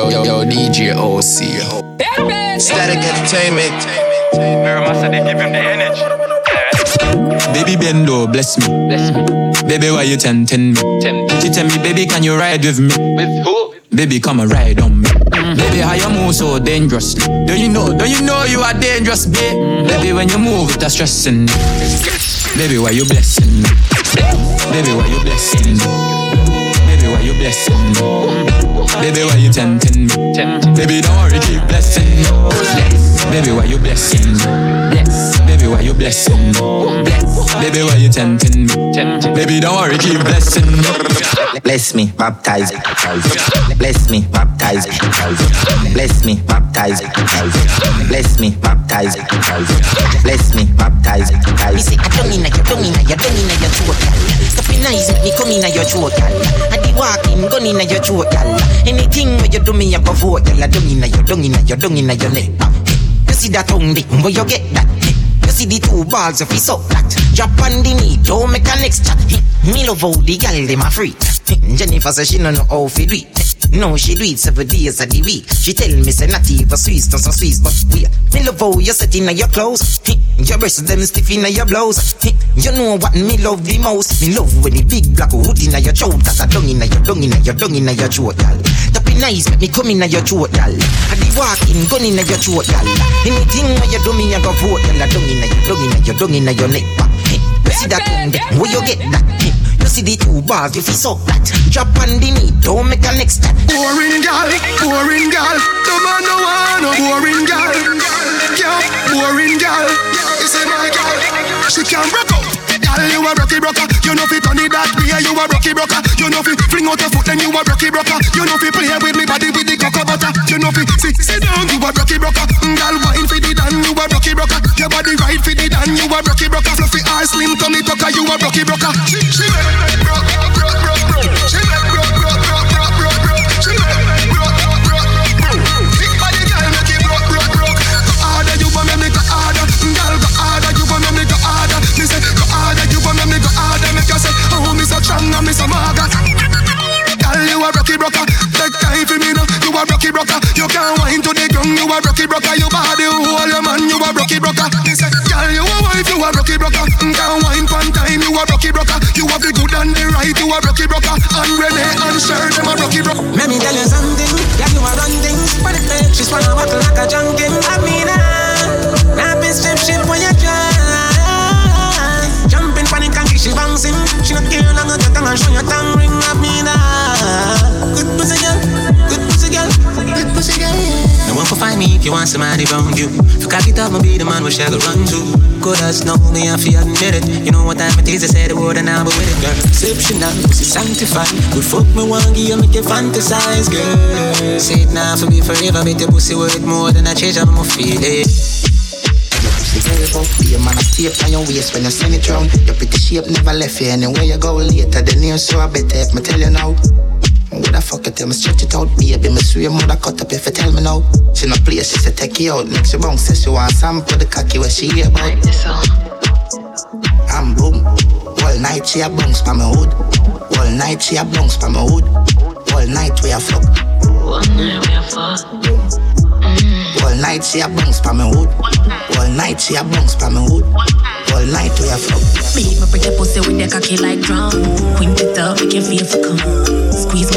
yo, yo, yo, DJ OC. Static Entertainment. Mr. they give him the energy. Baby Bendo, bless me. Bless me. Baby, why you tempting me? Tempt. She tell me, baby, can you ride with me? With who? Baby, come and ride on me. Baby, how you move so dangerously? Don't you know? Don't you know you are dangerous, babe? Baby, when you move, it's stressing me. Baby, why you blessing me? Baby, why you blessing me? Baby, why you blessing me? Baby, why you tempting me? Baby, don't worry, keep blessing me. Baby, why you blessing me? Baby, why you blessing me? Bless. Baby, why you tempting me? Tempt. Baby, don't worry, keep blessing me. Bless me, baptize. It, bless me, baptize. It, bless me, baptize. It, bless me, baptize. It, bless me, baptize. Me say, I don't inna your, don't inna your, don't inna your throat, gal. Stop in eyes, make me come inna your throat, gal. I the walking, gun inna your throat, gal. Anything where you do me, I go vote, gal. I don't inna your, don't inna your, don't inna your neck. You see that tongue, dick, where you get that? You see the two balls of his up that. Drop on the knee, don't make a next chat. Me love how the gal dem a free. Jennifer say she no know how fi do it. No, she do it seven days of the week. She tell me say not even Swiss, not so Swiss, but we. Me love how you set inna your clothes. Your breasts them stiff inna your blouse. You know what me love the most. Me love when the big black hood inna your throat. Cause I dung inna your dung inna your dung inna your throat. Be nice, make me come inna your throat, gal. I be walking, gun inna your throat, gal. Anything where you do me, I go vote, gal. I dung inna your dung inna your dung inna your neck. You see that tongue there? Where you get that? You see the two bars, you feel so that. Drop on the knee, don't make a next step. Boring gal, boring gal. The man no want no boring gal. Yeah, boring gal. You say my gal, she can't rock up. Gal, you a rocky broker. You know fi turn out your foot, then you a rocky broker. You know fi play with me body with the cocoa butter. You know fi sit sit down. You a rocky broker. Mm, Gal, wine fi the dan. You a rocky broker. Your body right fi the dan. You a rocky broker. Fluffy ass, slim tummy tucker. You a rocky broker. She she You a broker. You body hold your man. You a rocky broker. Girl, you a wife. You a rocky broker. Can't whine one time. You a rocky broker. You have the good and the right. You a rocky broker. And Renee and Sher, them a rocky broker. Let me tell you something, yeah, you are run things But the fake, she's wanna walk like a junkin I mean, ah, now be strip ship when you try Jumping panic and she bouncing She not care long your tongue and show your tongue ring I mean, ah, good pussy girl, find me if you want somebody around you. If you cock it up, I'll be the man she go run to. Good as know me, I feel admit it. You know what time it is, I say the word and I'll be with it, girl Exceptional, pussy sanctified. Good fuck me, one give you, make you fantasize, girl. Say it now for me forever, make the pussy worth more than a change, I'ma feel it girl, but be a man of tape on your waist when you send it round. Your pretty shape never left you anywhere you go later. The near so I better if me tell you now. Would I fuck it till me stretch it out, baby? Me swear mother cut up if you tell me now. She no play, she say take you out. Next you bounce, say she want some for the cocky where she hear about. Uh. I'm boom. All night she a bounce pa me hood. All night she a bounce pa me hood. All night we a fuck. All night mm. she a bounce pa me hood. All night she a bounce pa me hood. All night we a fuck. Beat my pretty pussy with that cocky like drum. Quint it up, make you feel for come.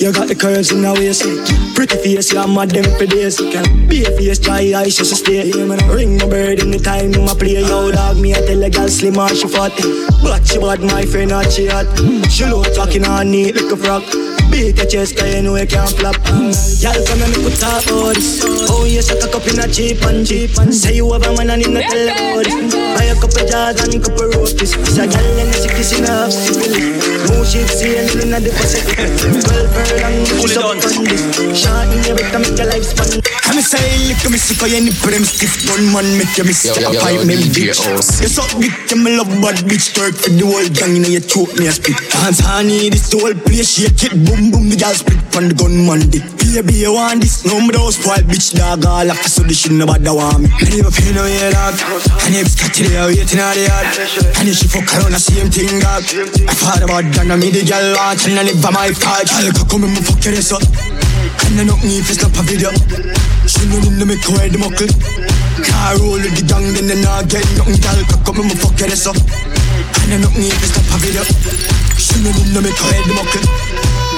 You got the curves in the waist Pretty face, you mad them for days. Be a face, dry eyes, just stay. Ring my bird in the time, my play. Yo dog, me I tell a girl slim or she fat. But she bad, my friend, not she hot. She look talking on neat like a frog Beat your chest, cause you know you can't flop Y'all come and make we talk about this Oh yes, I cock up in a cheap and cheap Say you have a man and you not tell about this Buy a couple jars and couple rotis It's a gal and a sick kissing half syphilis Smooth gypsy and in the pussy. Twelve furlong, she's up on this. Shot in your better make your life span. I'm a say, look at me, sick of any prim stiff gun man, make you miss Yo, a yo, yo, pipe yo, me DJ bitch. OC. You suck dick, you me love bad bitch, twerk for the whole gang, you know you choke me a spit. Dance honey, this the whole place, shake it, boom boom, the girl split on the gunman dick. Baby, you want this? No, me those spoiled bitch dog, all after so the shit nobody want me. Me never feel no yeah dog, and if got to the waiting out the yard, and if she fuck around the same thing dog. I thought about that, now me the girl watch, and I live by my part. Girl, come and me fuck your ass up. And I knock me if it's not a video. She know in the make away the muckle. Car roll the gang, then they not get nothing. Girl, come and me fuck your ass up. And I knock me if it's not a video. She know in the make away the muckle.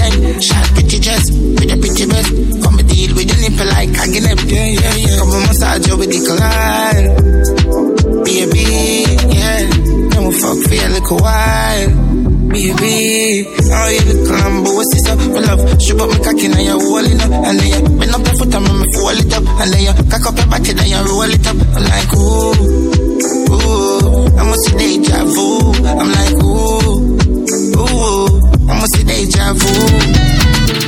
magnificent. Sharp pretty dress, with a pretty breast. Come and deal with your nipple like hugging them. Yeah, yeah, yeah. Come and massage you with the collide. Baby, yeah. Then we fuck for a little while. Baby, oh, you look lambo, what's this up? My love, shoot up my cocky, now you're rolling up. And then you bend up your foot and make me fall it up. And then you cock up your body, then you roll it up. I'm like, ooh, ooh, I must see deja vu. I'm like, ooh, ooh, I must see deja vu.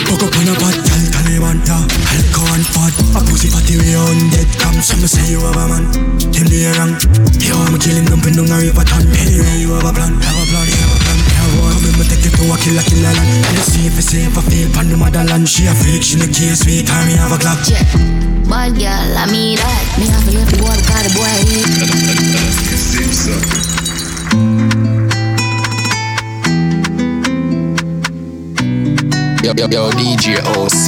Fuck up on a bad girl, Taliban, yeah. Alcohol and fat A pussy fatty way on dead Come some say you have a man. Them do you wrong Yo, I'm killing them Pin down a river ton Anyway, you have a plan. Have a plan, you have a plan Have one Come in, me take you to a killer, killer land. And you see if you safe, I feel Pan the motherland. She a freak, she no care Sweet time, me have a clock Yeah. Bad girl, I mean that. Me have to leave the boy because the boy. Hate. Yo, yo, yo, DJ OC.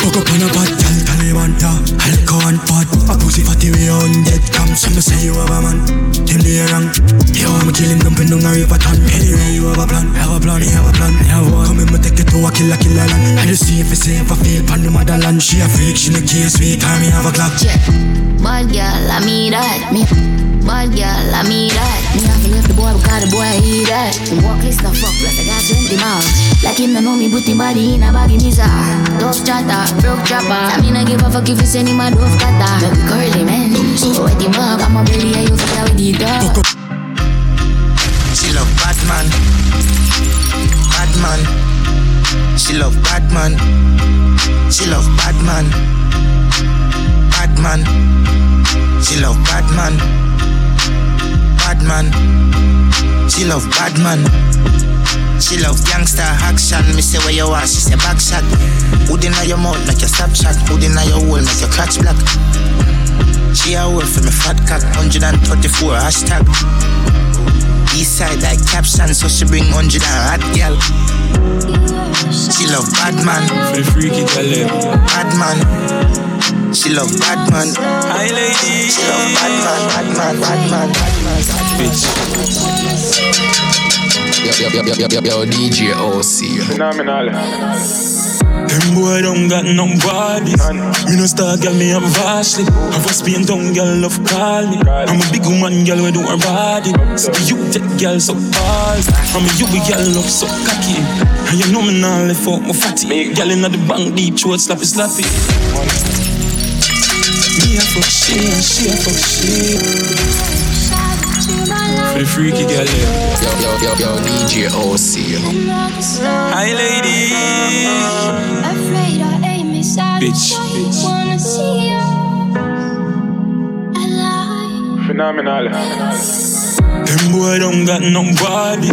Fuck up on a bad girl, Taliban, yeah. Alcohol and fat A pussy fatty way on dead Come some say you have a man. Them do you I'm killing them Pin down a river ton. Anyway, you have a plan. Have a plan, have Have Come in, me take you a killer, killer land And you see if you safe, I feel Pan the motherland She a freak, she no care Sweet time, me have a clock Yeah. Bad girl, I mean that. Me. Bad girl, I mean that. Me have to leave the boy because the boy hate that. Him walk list and fuck like I got twenty miles. Like him no know me, put him body in a bag in his heart. Dove chatter, broke chopper. I mean I give a fuck if you send him a dove cutter. Make curly man. So wet him up, I'm a belly and you fuck with the dog. She love bad man. She love bad man. She love bad man. Bad man. She love bad man. Bad man. She love bad man. She love gangster action. Me say where you are, she say back shot. Hood inna your mouth make your stop shot. Hood inna your hole make your crotch black. She a word for me fat cock. 134 hashtag. East side like caption, so she bring 100 and hot girl. She love bad man. For the freaky girl, Bad man. She love bad man. Hi, lady. She love bad man, bad man, bad man, bad man. Bitch. Yo, yo, yo, yo, yo, yo, yo, DJ OC. Phenomenal. Them boy don't got no bodies. Me no star girl, me have vastly. Have a Spain down girl, love call me. I'm a big woman girl, we do her body. So you take girl so hard. I'm a you be girl, love so cocky. And you know me now left out my fatty. Girl inna the bank deep throat, slappy slappy. Me a fuck she and she a fuck she. For the freaky girl, yeah. Yo, yo, yo, yo, DJ OC. Hi, lady. Afraid I aim inside. Bitch. Wanna see you alive. Phenomenal. Them boy don't got no body.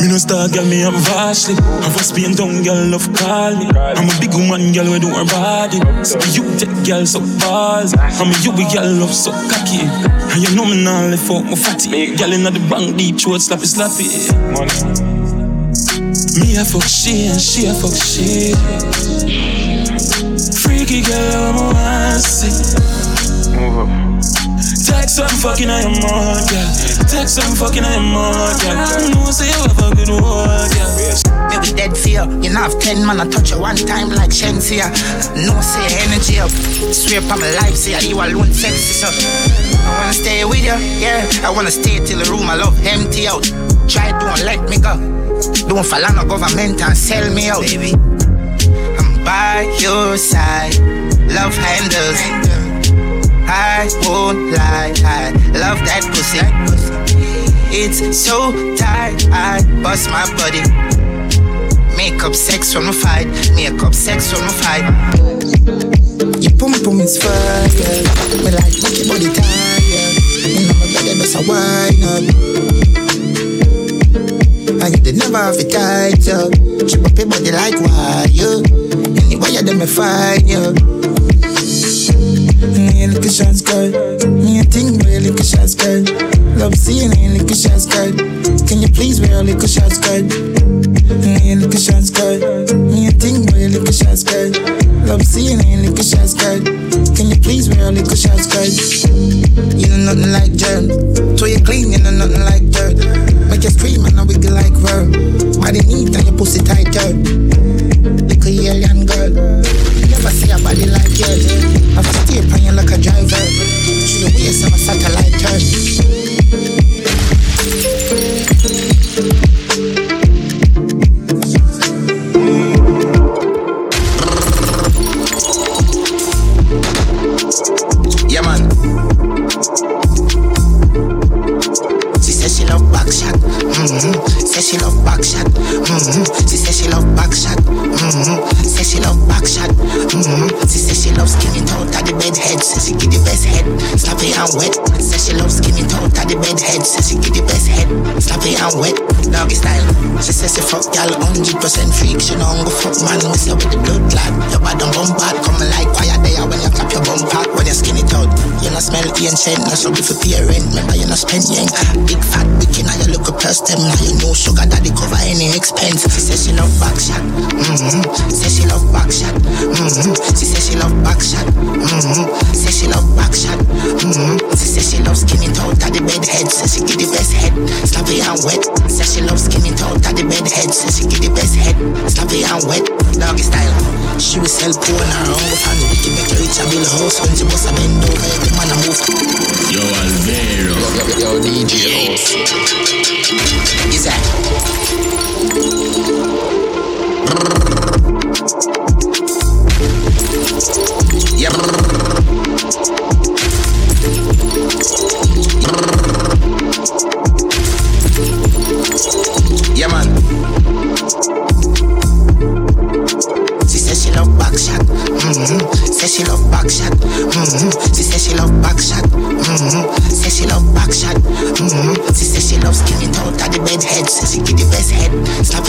Me no star girl, me up vastly. Have a Spain town girl love call me. I'm a big woman girl we do her body. So you take girl so balls. I'm a you girl love so cocky. And you know me now left out my fatty. Girl inna the bank deep throat slappy slappy. Me a fuck she and she a fuck she. Freaky girl, I'm a see. Move up. Text some fucking I am more, girl. Text some fucking I am more, girl. I know say you have a good word, girl. Me be dead fear. You know have ten man I touch you one time like Shenseea. No say energy up. Swear upon my life, say you alone sexy so. I wanna stay with you, yeah. I wanna stay till the room I love empty out. Try don't let me go. Don't fall on the government and sell me out, baby. I'm by your side. Love handles. I won't lie, I love that pussy. It's so tight, I bust my body. Make up sex from the fight, make up sex from the fight. Your pum pum is fire, me like make your body tired. You know my body does a wine up. And you never have it tight, yo. Chip up your body like wire. Anyway, you them me find you. Me a little shots girl. Me a thing wear a little shots girl. Love seeing a little shots girl. Can you please wear a little shots girl? Me a shots girl. Me a thing wear a little shots girl. Love seeing a little shots girl. Can you please wear a little shots girl? You know nothing like germ. So you clean, you know nothing like dirt. Make you scream and I wiggle like verb. Body neat and your pussy tight girl. Little alien girl. Never see a body like yours. Like a driver. 100% freak. She I'm go fuck man. We say with the blood lad. Your bad and bum bad. come like No parent. Remember you not spend. Big fat you look a plus them. Sugar daddy cover any expense. She says she love back shot. Mm-hmm. Says she love back shot. Mm-hmm. She says she love back shot. Mm-hmm. Says she love back shot. Mm-hmm. She says she love skinny toe at the bed head. Says she get the best head. Slap it and wet. Says she love skinny toe at the bed head. Says she get the best head. Slap it and wet. Doggy style. She will sell porn her. We can make her reach a house when she bust a bend over. Every man a move. Yo, Alvero. Yo, yo, yo, DJ. Is that?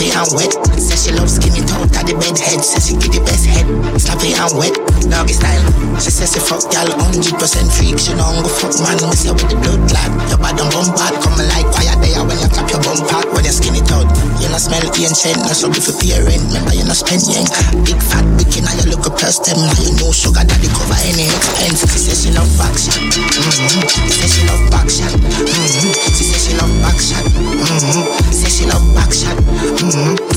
It and wet. Says she loves skinny toe at the bed head. Says she get the best head. Slap it and wet. Doggy style. She says she fuck gal 100% freak. She don't go fuck man. We say with the blood clot. Your bad. No struggle for parent. Remember you not spend yang. Big fat. Now you look a plus them. Now you know sugar daddy cover any expense. She says she love back shot. Mm-hmm. She says she love back shot. Mm-hmm. She says she love back shot. Mm-hmm. Says she love back shot. Mm-hmm.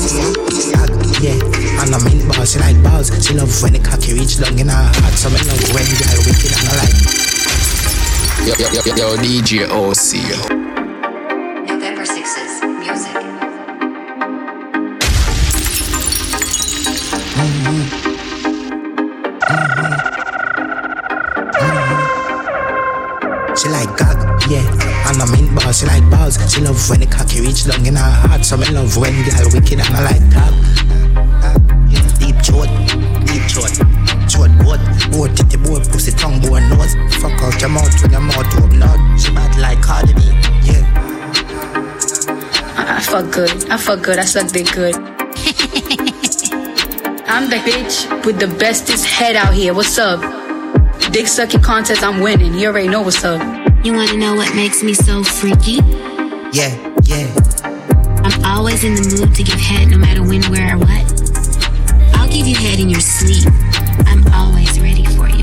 Yeah, and I'm in balls, she like balls. She love when the cocky reach long in her heart. So me love when girl wicked and I like. Yo, yo, yo, yo, DJ OC. Yeah. And I'm in balls, she like balls. She love when the cocky reach long in her heart. So me love when girl wicked and I like tag. Deep throat, deep throat. Throat boat, boat titty boat, pussy tongue bone nose. Fuck out your mouth when your mouth open out. She bad like Cardi B, yeah. I fuck good. I fuck good. I suck dick good. I'm the bitch with the bestest head out here. What's up? Dick sucking contest, I'm winning. You already know what's up. You wanna know what makes me so freaky? Yeah, yeah. I'm always in the mood to give head no matter when, where, or what. I'll give you head in your sleep. I'm always ready for you.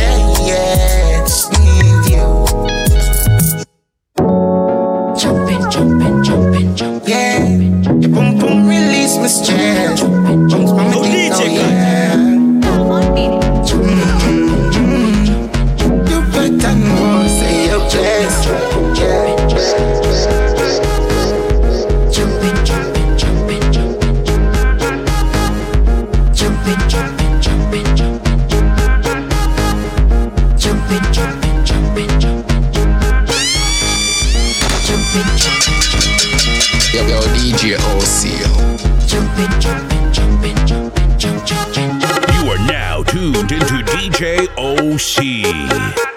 Upset, yeah, need you. Jumping, jumping, jumping, jumping. Yeah, your boom boom release my stress. Sushi.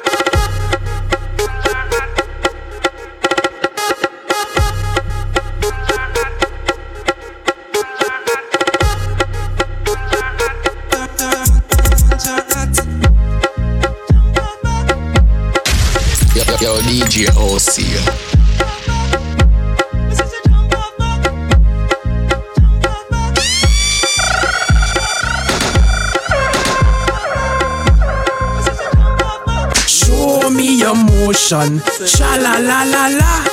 Motion, sha la la la la.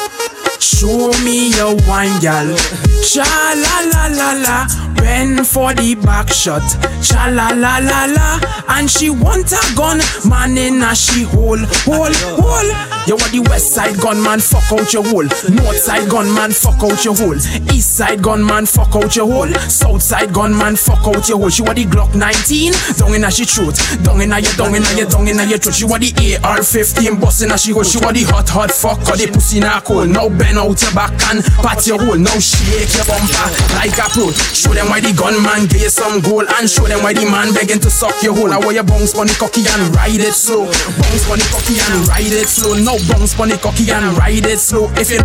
Show me your wine, gal. Cha la la la la. Bend for the back shot. Cha la la la la. And she want a gun, man in a she hole, hole, hole. You want the west side gunman, fuck out your hole. North side gunman, fuck out your hole. East side gunman, fuck out your hole. South side gunman, fuck out your hole. She want the Glock 19, down in a she throat. Down in a your, down in a your, down in a your throat. She want the AR-15, busting a she hole. She want the hot, hot fuck, or the pussy na cold. Now bend out your back and pat your hole. Now shake your bumper like a pro. Show them why the gunman gave you some gold and show them why the man begging to suck your hole. I want you bounce bunny cocky and ride it slow. Bounce bunny cocky and ride it slow. No bounce bunny cocky and ride it slow. If you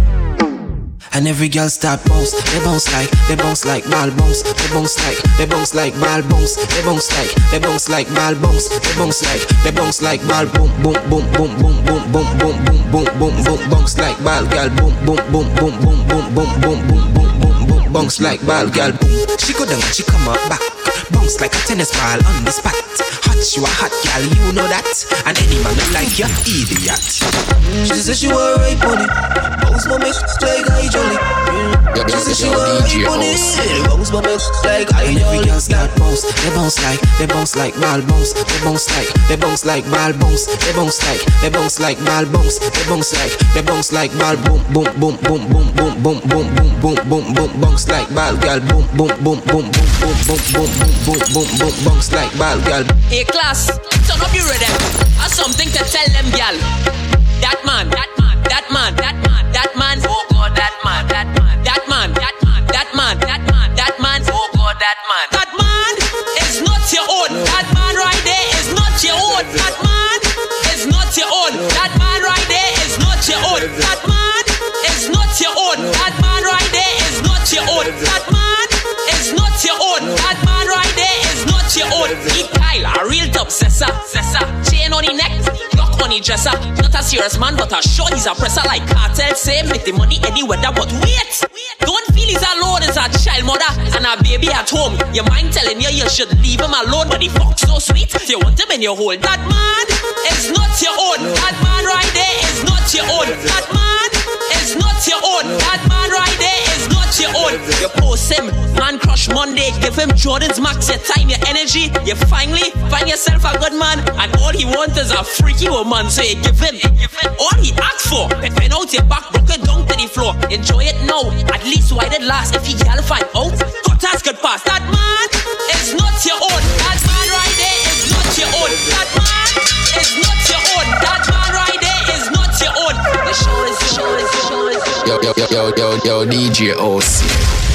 And every girl start bounce, they bounce like, they bounce like ball bounce, they bounce like, they bounce like ball bounce, they bounce like, they bounce like ball bounce, they bounce like, they bounce like ball boom boom boom boom boom boom boom boom boom boom boom boom bounce like ball girl boom boom boom boom boom boom boom boom boom boom boom bounce like ball girl boom. She go down, she come up back, bounce like a tennis ball on the spot. Hot, you a hot girl, you know that. And any man that like you, idiot. She said she want right money, bounce my mix like I jolly. Yo, yo, She said she yo, want DJ right money, bounce my mix like I jolly. Every girl start bounce, they bounce like, they bounce like ball bounce, they bounce like, they bounce like ball bounce, they bounce like, they bounce like ball bounce, they bounce like, they bounce like ball boom boom boom boom boom boom boom boom boom boom boom boom bounce like ball girl boom boom boom boom boom boom boom boom boom boom boom boom bounce like ball girl. Hey class, turn up your rhythm. I something to tell them, gal. That man, that man, that man, that man, that man. Oh own. That man is not your own. That man right there is not your own. That man is not your own. That man right there is not your own. That man is not your own. That man right there is not your own. He Kyle, a real top sessa, sessa. Chain on his neck, lock on his dresser. Not a serious man, but a sure he's a presser like cartel. Same, make the money anywhere, but wait mother and a baby at home. Your mind telling you you should leave him alone, but he fucks so sweet. You want him in your hole. That man is not your own. That man right there is not your own. That man is not your own. That man right there is not your own. You post him, man crush Monday. Give him Jordan's max, your time, your energy. You finally find yourself a good man, and all he wants is a freaky woman. So you give him, all he asks for. Pen out your back, broke it down to the floor. Enjoy it now. At least why did last if he gal find out? Cut ass good pass. That man is not your own. That man right there is not your own. That yo, yo, yo, DJ OC.